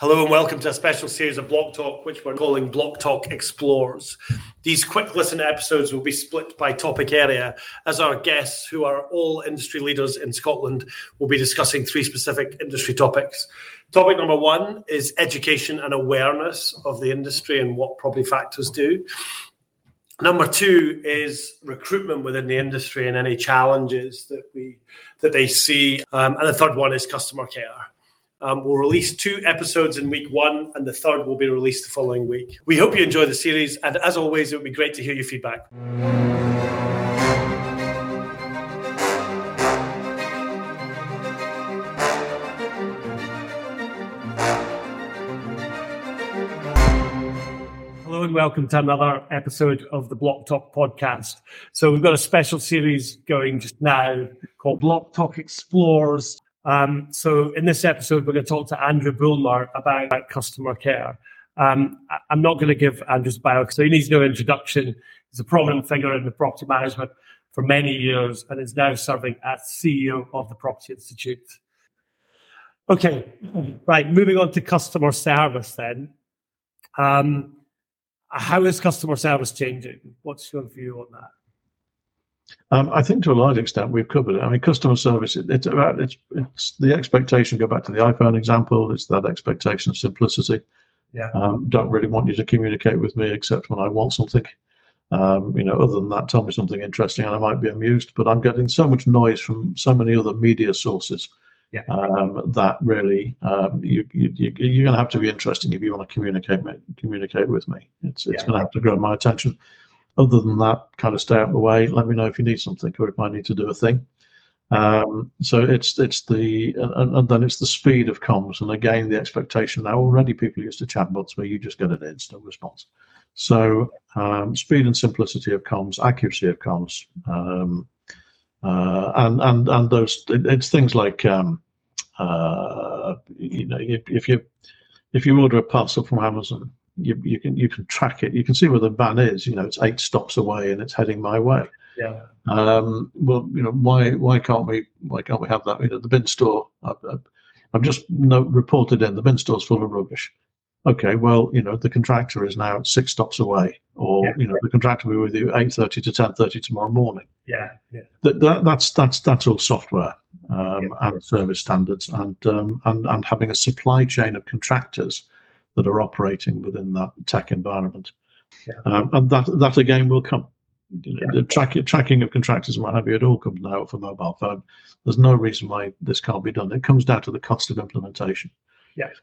Hello and welcome to a special series of Blocktalk, which we're calling Blocktalk Explores. These quick listen episodes will be split by topic area, as our guests, who are all industry leaders in Scotland, will be discussing three specific industry topics. Topic number one is education and awareness of the industry and what property factors do. Number two is recruitment within the industry and any challenges that we that they see, um, and the third one is customer care. Um, we'll release two episodes in week one, and the third will be released the following week. We hope you enjoy the series, and as always, it would be great to hear your feedback. Hello and welcome to another episode of the Blocktalk podcast. So we've got a special series going just now called Blocktalk Explores um, so in this episode, we're going to talk to Andrew Bulmer about, customer care. Um, I, am not going to give Andrew's bio because he needs no introduction. He's a prominent figure in the property management for many years and is now serving as CEO of the Property Institute. Okay, right, moving on to customer service then. Um, how is customer service changing? What's your view on that? Um, I think to a large extent we've covered it. I mean, customer service, it, it's about it's, it's the expectation. Go back to the iPhone example. It's that expectation of simplicity. Yeah. Um, don't really want you to communicate with me except when I want something. Um, you know, other than that, tell me something interesting and I might be amused. But I'm getting so much noise from so many other media sources yeah. um, that really um, you, you, you, are going to have to be interesting if you want to communicate communicate with me. It's it's yeah. going to have to grab my attention other than that, kind of stay out of the way. Let me know if you need something or if I need to do a thing. Um, so it's it's the and, and, then it's the speed of comms, and again the expectation. Now already people used to chatbots where you just get an instant response. So um, speed and simplicity of comms, accuracy of comms, um, uh, and and and those it's things like um, uh, you know if, if you if you order a parcel from Amazon you, you can you can track it. You can see where the van is. You know, it's eight stops away and it's heading my way. Yeah. Um, well, you know, why why can't we why can't we have that? You know, the bin store. I've, I've just no, reported in the bin store's full of rubbish. Okay, well, you know, the contractor is now six stops away, or yeah. you know, the contractor will be with you eight thirty to ten thirty tomorrow morning. Yeah, yeah. That, that, that's that's that's all software um, yeah. and service standards, and um, and and having a supply chain of contractors that are operating within that tech environment. Yeah. Um, and that that again will come. You know, yeah. The track, tracking of contractors and what have you, it all comes now for mobile phone. There's no reason why this can't be done. It comes down to the cost of implementation. Yes.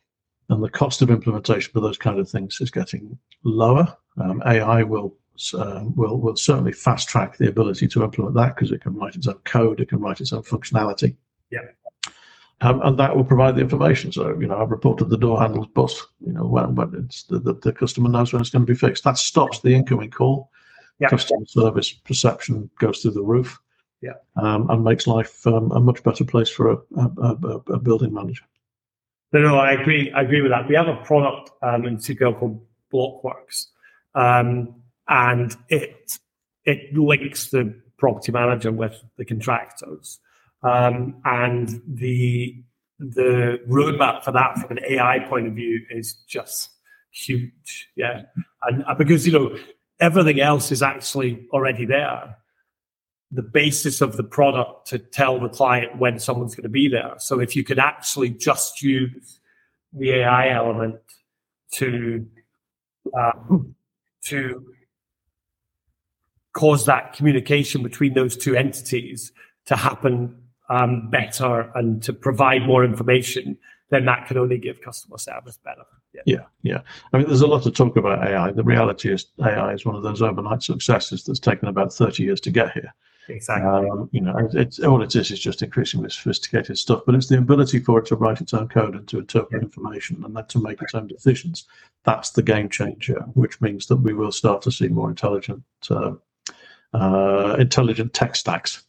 And the cost of implementation for those kind of things is getting lower. Um, AI will uh, will will certainly fast track the ability to implement that because it can write its own code, it can write its own functionality. Yeah um, and that will provide the information. So, you know, I've reported the door handles bust, you know, when, when it's the, the, the, customer knows when it's going to be fixed. That stops the incoming call. Yep. Customer service perception goes through the roof. Yeah. Um, and makes life um, a much better place for a, a, a, a, building manager. No, no, I agree. I agree with that. We have a product um, in CPL called Blockworks, um, and it it links the property manager with the contractors. Um, and the the roadmap for that from an AI point of view is just huge. Yeah. And because, you know, everything else is actually already there. The basis of the product to tell the client when someone's going to be there. So if you could actually just use the AI element to uh, to cause that communication between those two entities to happen um, better and to provide more information, then that can only give customer service better. Yeah. yeah, yeah. I mean, there's a lot of talk about AI. The reality is, AI is one of those overnight successes that's taken about 30 years to get here. Exactly. Um, you know, it's, all it is is just increasingly sophisticated stuff, but it's the ability for it to write its own code and to interpret yeah. information and then to make its own decisions. That's the game changer, which means that we will start to see more intelligent, uh, uh, intelligent tech stacks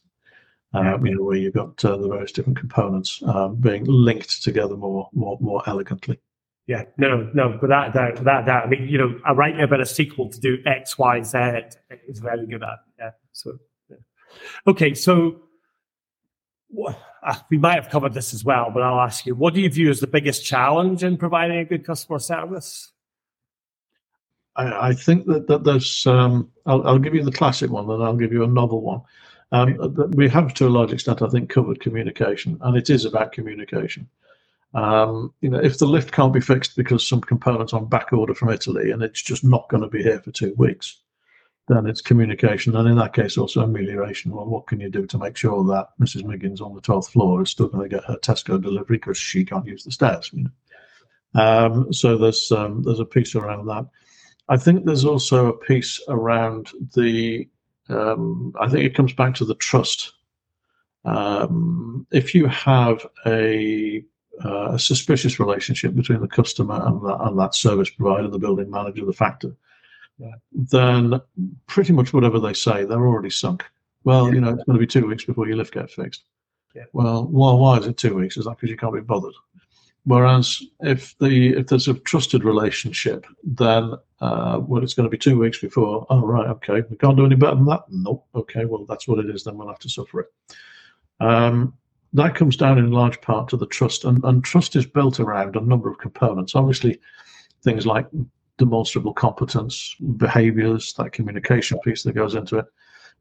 uh, you know, where you've got uh, the various different components um, being linked together more, more, more elegantly. Yeah, no, no, without doubt, without doubt. I mean, you know, I write about a SQL to do X, Y, Z is very good at. Yeah. So, yeah. okay, so uh, we might have covered this as well, but I'll ask you: What do you view as the biggest challenge in providing a good customer service? I, I think that, that there's. Um, I'll, I'll, give you the classic one, then I'll give you a novel one. Um, we have, to a large extent, I think, covered communication, and it is about communication. Um, you know, if the lift can't be fixed because some components are on back order from Italy and it's just not going to be here for two weeks, then it's communication, and in that case, also amelioration. Well, what can you do to make sure that Mrs. Miggins on the twelfth floor is still going to get her Tesco delivery because she can't use the stairs? You know? um, so there's um, there's a piece around that. I think there's also a piece around the. Um, I think it comes back to the trust. Um, if you have a uh, a suspicious relationship between the customer and that, and that service provider, the building manager, the factor, yeah. then pretty much whatever they say, they're already sunk. Well, yeah. you know, it's going to be two weeks before your lift gets fixed. Yeah. Well, well, why is it two weeks? Is that because you can't be bothered? Whereas if the if there's a trusted relationship, then uh, well, it's going to be two weeks before. Oh right, okay, we can't do any better than that. No, okay, well that's what it is. Then we'll have to suffer it. Um, that comes down in large part to the trust, and, and trust is built around a number of components. Obviously, things like demonstrable competence, behaviors, that communication piece that goes into it.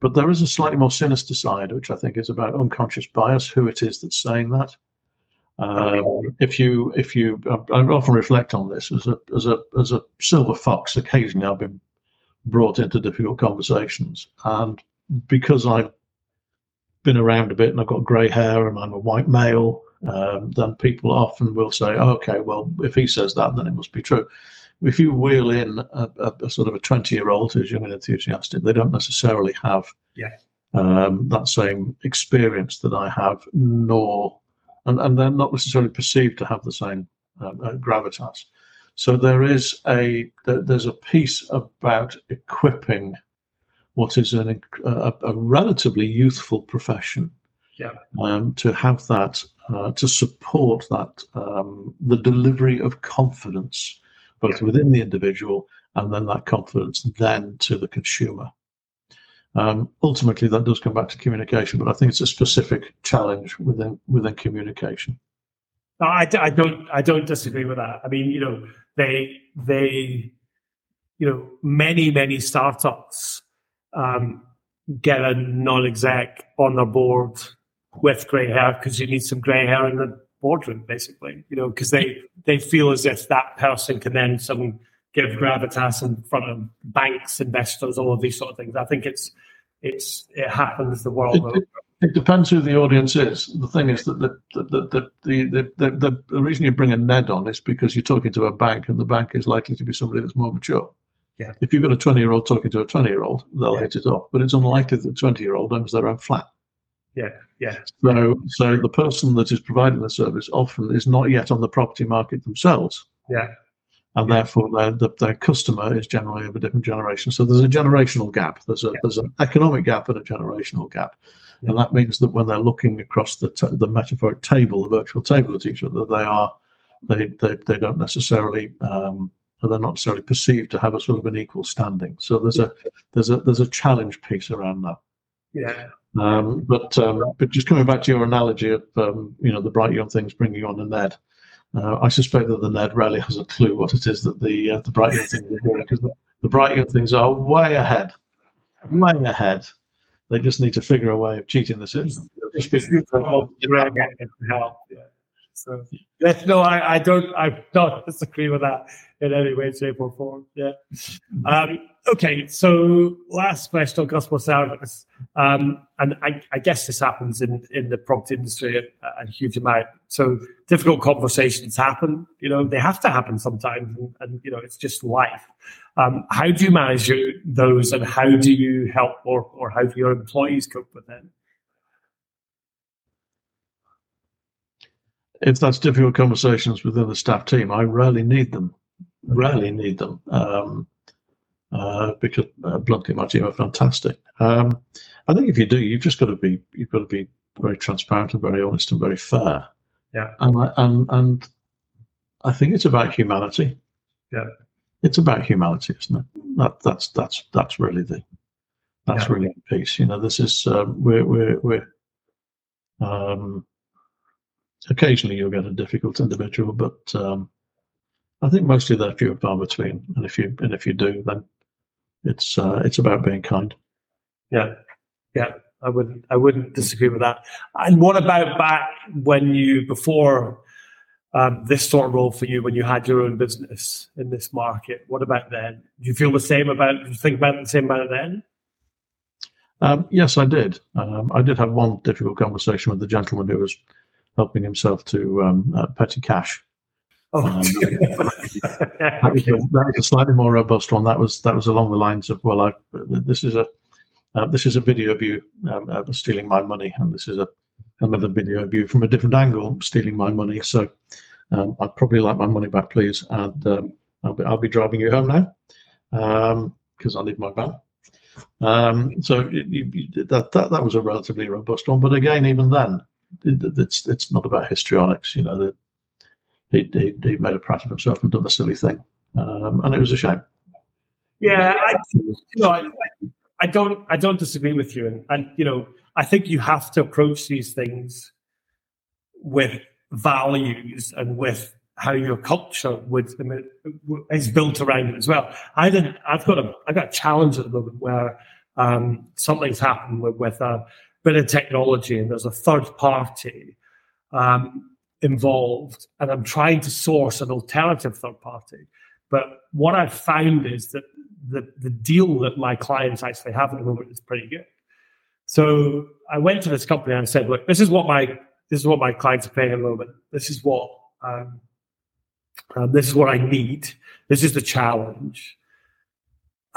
But there is a slightly more sinister side, which I think is about unconscious bias, who it is that's saying that. Um, if you, if you, I often reflect on this as a, as a, as a silver fox. Occasionally, I've been brought into difficult conversations, and because I've been around a bit and I've got grey hair and I'm a white male, um, then people often will say, oh, "Okay, well, if he says that, then it must be true." if you wheel in a, a, a sort of a 20 year old who's young and enthusiastic, they don't necessarily have yeah. um, that same experience that I have, nor, and, and they're not necessarily perceived to have the same uh, uh, gravitas. So there is a there's a piece about equipping what is an, a, a relatively youthful profession yeah. um, to have that uh, to support that um, the delivery of confidence both within the individual and then that confidence then to the consumer. Um, ultimately, that does come back to communication, but I think it's a specific challenge within within communication. I, I don't I don't disagree with that. I mean, you know, they they you know many many startups um, get a non-exec on their board with grey hair because you need some grey hair in the boardroom, basically, you know, because they, they feel as if that person can then some give gravitas in front of banks, investors, all of these sort of things. I think it's, it's, it happens the world it, over. It, depends who the audience is. The thing is that the the, the, the, the, the, the reason you bring a Ned on is because you're talking to a bank and the bank is likely to be somebody that's more mature. Yeah. If you've got a 20 year old talking to a 20 year old, they'll yeah. hit it off. But it's unlikely that a 20 year old owns their own flat. Yeah, yeah. So, so the person that is providing the service often is not yet on the property market themselves. Yeah. And yeah. therefore, their, their customer is generally of a different generation. So there's a generational gap. There's a yeah. there's an economic gap and a generational gap, yeah. and that means that when they're looking across the t- the metaphoric table, the virtual table at each other, they are they they, they don't necessarily um, they're not necessarily perceived to have a sort of an equal standing. So there's a there's a there's a challenge piece around that. Yeah. Um, but um, but just coming back to your analogy of um, you know the bright young things bringing on a Ned, uh, I suspect that the Ned rarely has a clue what it is that the uh, the bright young things are doing because the, the bright young things are way ahead, way ahead. They just need to figure a way of cheating the system. So yes, no, I, I don't I don't disagree with that in any way, shape, or form. Yeah. Um, okay, so last question on customer service, um, and I, I, guess this happens in, in the property industry a, a, huge amount. So difficult conversations happen. You know, they have to happen sometimes, and, and you know, it's just life. Um, how do you manage your, those, and how do you help, or or how do your employees cope with them? If that's difficult conversations within the staff team, I rarely need them rarely need them um, uh, because uh, bluntly my team are fantastic. Um, I think if you do, you've just got to be you've got to be very transparent and very honest and very fair. Yeah. And and and I think it's about humanity. Yeah. It's about humanity, isn't it? That that's that's that's really the that's yeah. really the piece. You know, this is um, we're we're we're Um, occasionally you'll get a difficult individual, but um, I think mostly they're few and far between. And if you and if you do, then it's uh, it's about being kind. Yeah, yeah, I wouldn't I wouldn't disagree with that. And what about back when you before um, this sort of role for you when you had your own business in this market? What about then? Do you feel the same about? Do you think about the same about it then? Um, yes, I did. Um, I did have one difficult conversation with the gentleman who was helping himself to um, uh, petty cash. Oh, Um, that, was a, that was a slightly more robust one. That was that was along the lines of, well, I, this is a uh, this is a video of you um, uh, stealing my money, and this is a another video of you from a different angle stealing my money. So um, I'd probably like my money back, please, and um, I'll be I'll be driving you home now because I need my van. Um, so you, that, that that was a relatively robust one, but again, even then, it, it's it's not about histrionics. You know, he, he, he made a prat of himself and done a silly thing, um, and it was a shame. Yeah, I, you know, I, I don't I don't disagree with you, and, and you know, I think you have to approach these things with values and with how your culture would is built around it as well. I did I've got a I've got a challenge at the moment where um, something's happened with, with, a bit of technology and there's a third party um, involved, and I'm trying to source an alternative third party. But what I've found is that the, the deal that my clients actually have at the moment is pretty good. So I went to this company and I said, look, this is what my this is what my clients are paying at the moment. This is what um, um, this is what I need. This is the challenge.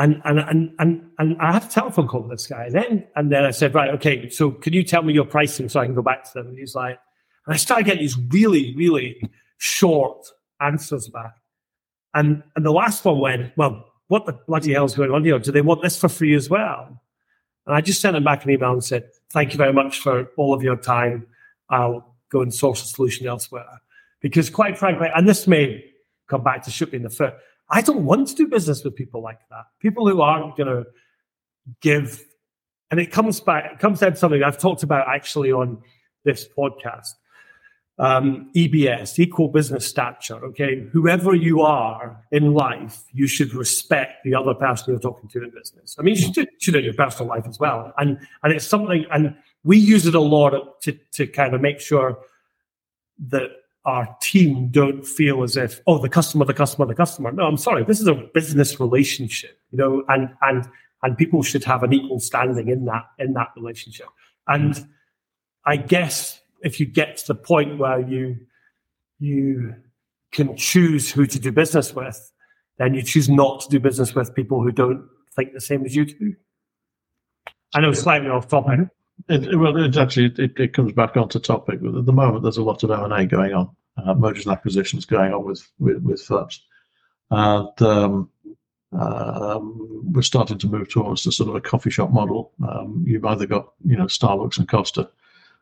And and and and I had a telephone call with this guy. Then and then I said, right, okay, so can you tell me your pricing so I can go back to them? And he's like, and I started getting these really, really short answers back. And and the last one went, well, what the bloody hell is going on here? Do they want this for free as well? And I just sent him back an email and said, thank you very much for all of your time. I'll go and source a solution elsewhere. Because quite frankly, and this may come back to shoot me in the foot, I don't want to do business with people like that. People who aren't going to give, and it comes back, it comes down to something I've talked about actually on this podcast. Um, EBS, equal business stature. Okay, whoever you are in life, you should respect the other person you're talking to in business. I mean, you should, should in your personal life as well. And and it's something, and we use it a lot to to kind of make sure that our team don't feel as if oh the customer the customer the customer. No i'm sorry this is a business relationship you know and and and people should have an equal standing in that in that relationship. And i guess if you get to the point where you you can choose who to do business with then you choose not to do business with people who don't think the same as you do. I know slightly off topic mm-hmm. It, well, it's actually it, it, comes back onto topic. At the moment, there's a lot of M and A going on, uh, mergers and acquisitions going on with with, with firms, and um, um, we're starting to move towards the sort of a coffee shop model. Um, you've either got you know Starbucks and Costa,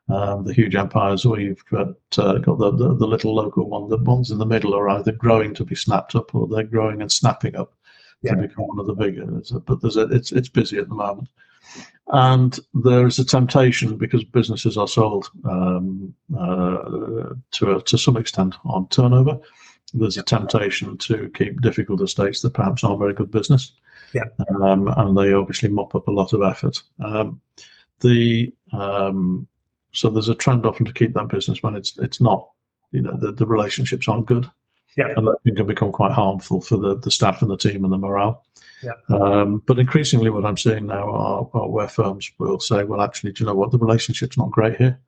um, the huge empires, or you've got uh, got the, the, the little local one. The ones in the middle are either growing to be snapped up, or they're growing and snapping up yeah. to become one of the bigger. But there's a, it's it's busy at the moment. And there is a temptation because businesses are sold um, uh, to a, to some extent on turnover. There's a temptation to keep difficult estates that perhaps aren't very good business. Yeah. Um, and they obviously mop up a lot of effort. Um, the um, so there's a trend often to keep that business when it's it's not you know the, the relationships aren't good. Yeah. And that can become quite harmful for the, the staff and the team and the morale. Yeah. Um, but increasingly, what I'm seeing now are, are, where firms will say, well, actually, do you know what? The relationship's not great here.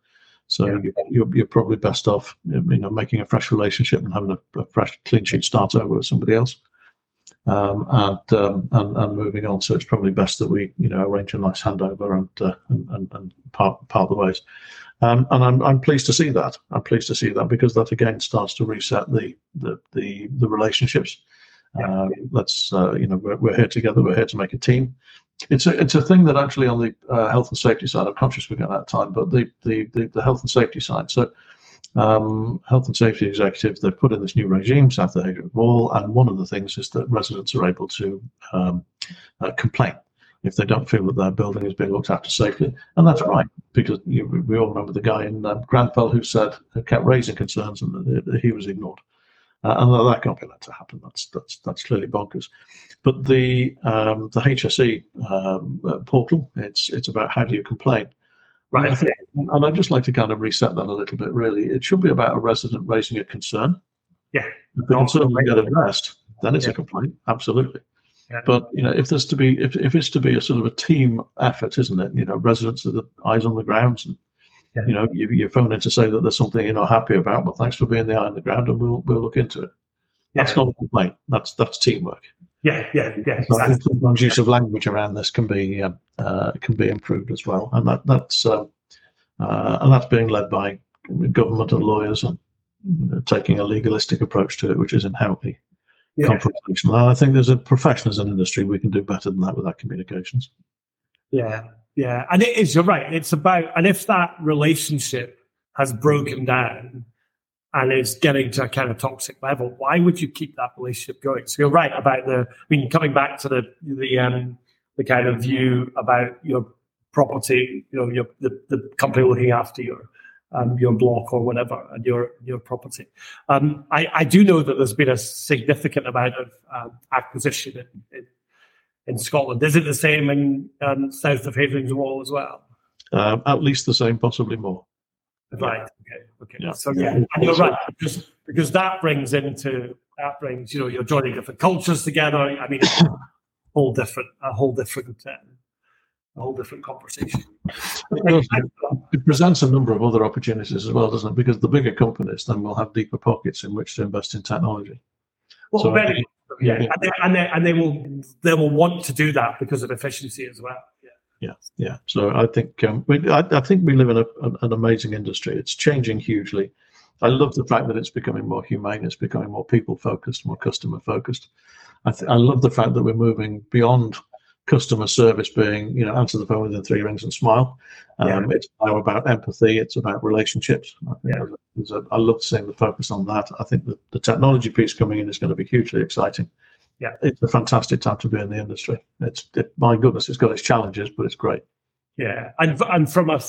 So yeah. you, you're, you're probably best off, you know, making a fresh relationship and having a, a fresh clean sheet start over with somebody else. Um, and, um, and and moving on. So it's probably best that we you know arrange a nice handover and uh, and, and, and part part the ways. Um, and I'm, I'm pleased to see that. I'm pleased to see that because that again starts to reset the the the, the relationships. Yeah. Uh, uh, you know we're, we're here together. We're here to make a team. It's a it's a thing that actually on the uh, health and safety side. I'm conscious we're going out of time, but the, the the the health and safety side. So um, health and safety executives they've put in this new regime, South Asia Wall, and one of the things is that residents are able to um, uh, complain if they don't feel that their building is being looked after safely. And that's right, because you, we all remember the guy in um, who said, who kept raising concerns and he was ignored. Uh, and that can't be allowed to happen. That's that's that's clearly bonkers. But the um, the HSE um, uh, portal, it's it's about how do you complain. Right. And I and I'd just like to kind of reset that a little bit. Really, it should be about a resident raising a concern. Yeah. If the concern will get addressed, then it's Yeah. a complaint. Absolutely. Yeah. But you know, if there's to be if, if it's to be a sort of a team effort, isn't it? You know, residents are the eyes on the ground, and Yeah. you know, you, you phone in to say that there's something you're not happy about. but thanks for being there eye on the ground, and we'll we'll look into it. That's not a complaint. That's that's teamwork. Yeah, yeah, yeah. Exactly. sometimes use of language around this can be um, uh, can be improved as well, and that that's um, uh, and that's being led by government and lawyers and uh, taking a legalistic approach to it, which is inherently Yeah. confrontational. And I think there's a profession as an industry we can do better than that with our communications. Yeah, yeah, and it is. You're right. It's about, and if that relationship has broken down and is getting to a kind of toxic level, why would you keep that relationship going? So you're right about the. I mean, coming back to the the um the kind of view about your property, you know, your the, the company looking after your um, your block or whatever and your your property. Um, I, I do know that there's been a significant amount of um, acquisition in, in in Scotland. Is it the same in um, south of Hadrian's Wall as well? Um, at least the same, possibly more. Right. Okay. Okay. Yeah. So yeah, and you're right because because that brings into that brings you know you're joining different cultures together. I mean, whole different a whole different um, a whole different conversation. It. It presents a number of other opportunities as well, doesn't it? Because the bigger companies then will have deeper pockets in which to invest in technology. Well, So very, yeah, yeah. and they, and they and they will they will want to do that because of efficiency as well. Yeah. Yeah, yeah. So I think um, we, I, I think we live in a, an, an amazing industry. It's changing hugely. I love the fact that it's becoming more humane. It's becoming more people focused, more customer focused. I, th- I love the fact that we're moving beyond customer service being, you know, answer the phone within three rings and smile. Um, It's now about empathy. It's about relationships. I, think Yeah. there's a, I love seeing the focus on that. I think that the technology piece coming in is going to be hugely exciting. Yeah. It's a fantastic time to be in the industry. It's, it, my goodness, it's got its challenges, but it's great. Yeah, and and from a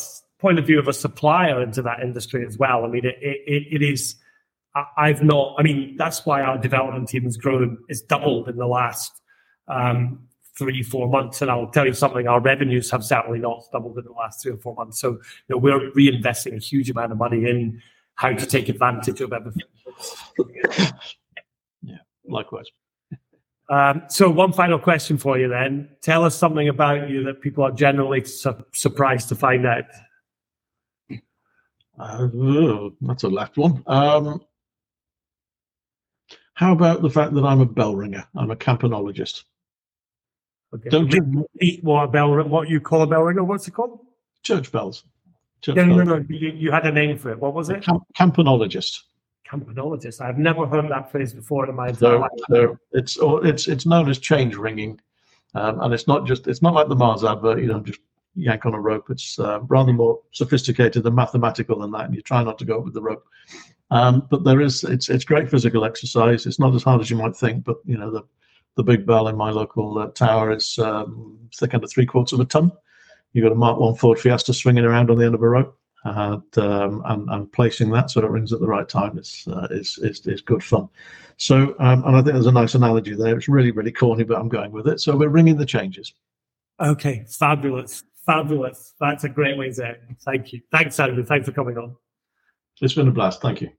point of view of a supplier into that industry as well. I mean, it it, it is. I've not. I mean, that's why our development team has grown. It's doubled in the last um, three four months, and I'll tell you something. Our revenues have certainly not doubled in the last three or four months. So you know, we're reinvesting a huge amount of money in how to take advantage of everything. Yeah, likewise. Um, so, one final question for you then. Tell us something about you that people are generally su- surprised to find out. Uh, oh, that's a left one. Um, how about the fact that I'm a bell ringer? I'm a campanologist. Okay. Don't you eat what a bell ring- what you call a bell ringer? What's it called? Church bells. Church no, bells. no, no. You, you had a name for it. What was it? Camp- campanologist. Campanologist. I've never heard that phrase before in my entire So, life. so it's or it's it's known as change ringing, um, and it's not just it's not like the Mars advert. You know, just yank on a rope. It's uh, rather more sophisticated and mathematical than that, and you try not to go up with the rope. Um, but there is it's it's great physical exercise. It's not as hard as you might think, but you know the the big bell in my local uh, tower is um, thick under three quarters of a ton. You've got a Mark One Ford Fiesta swinging around on the end of a rope, and um, and, and placing that so it rings at the right time is uh, is, is is good fun. So, um, and I think there's a nice analogy there. It's really really corny, but I'm going with it. So we're ringing the changes. Okay, fabulous, fabulous. That's a great way to end. Thank you. Thanks, Andrew. Thanks for coming on. It's been a blast. Thank you.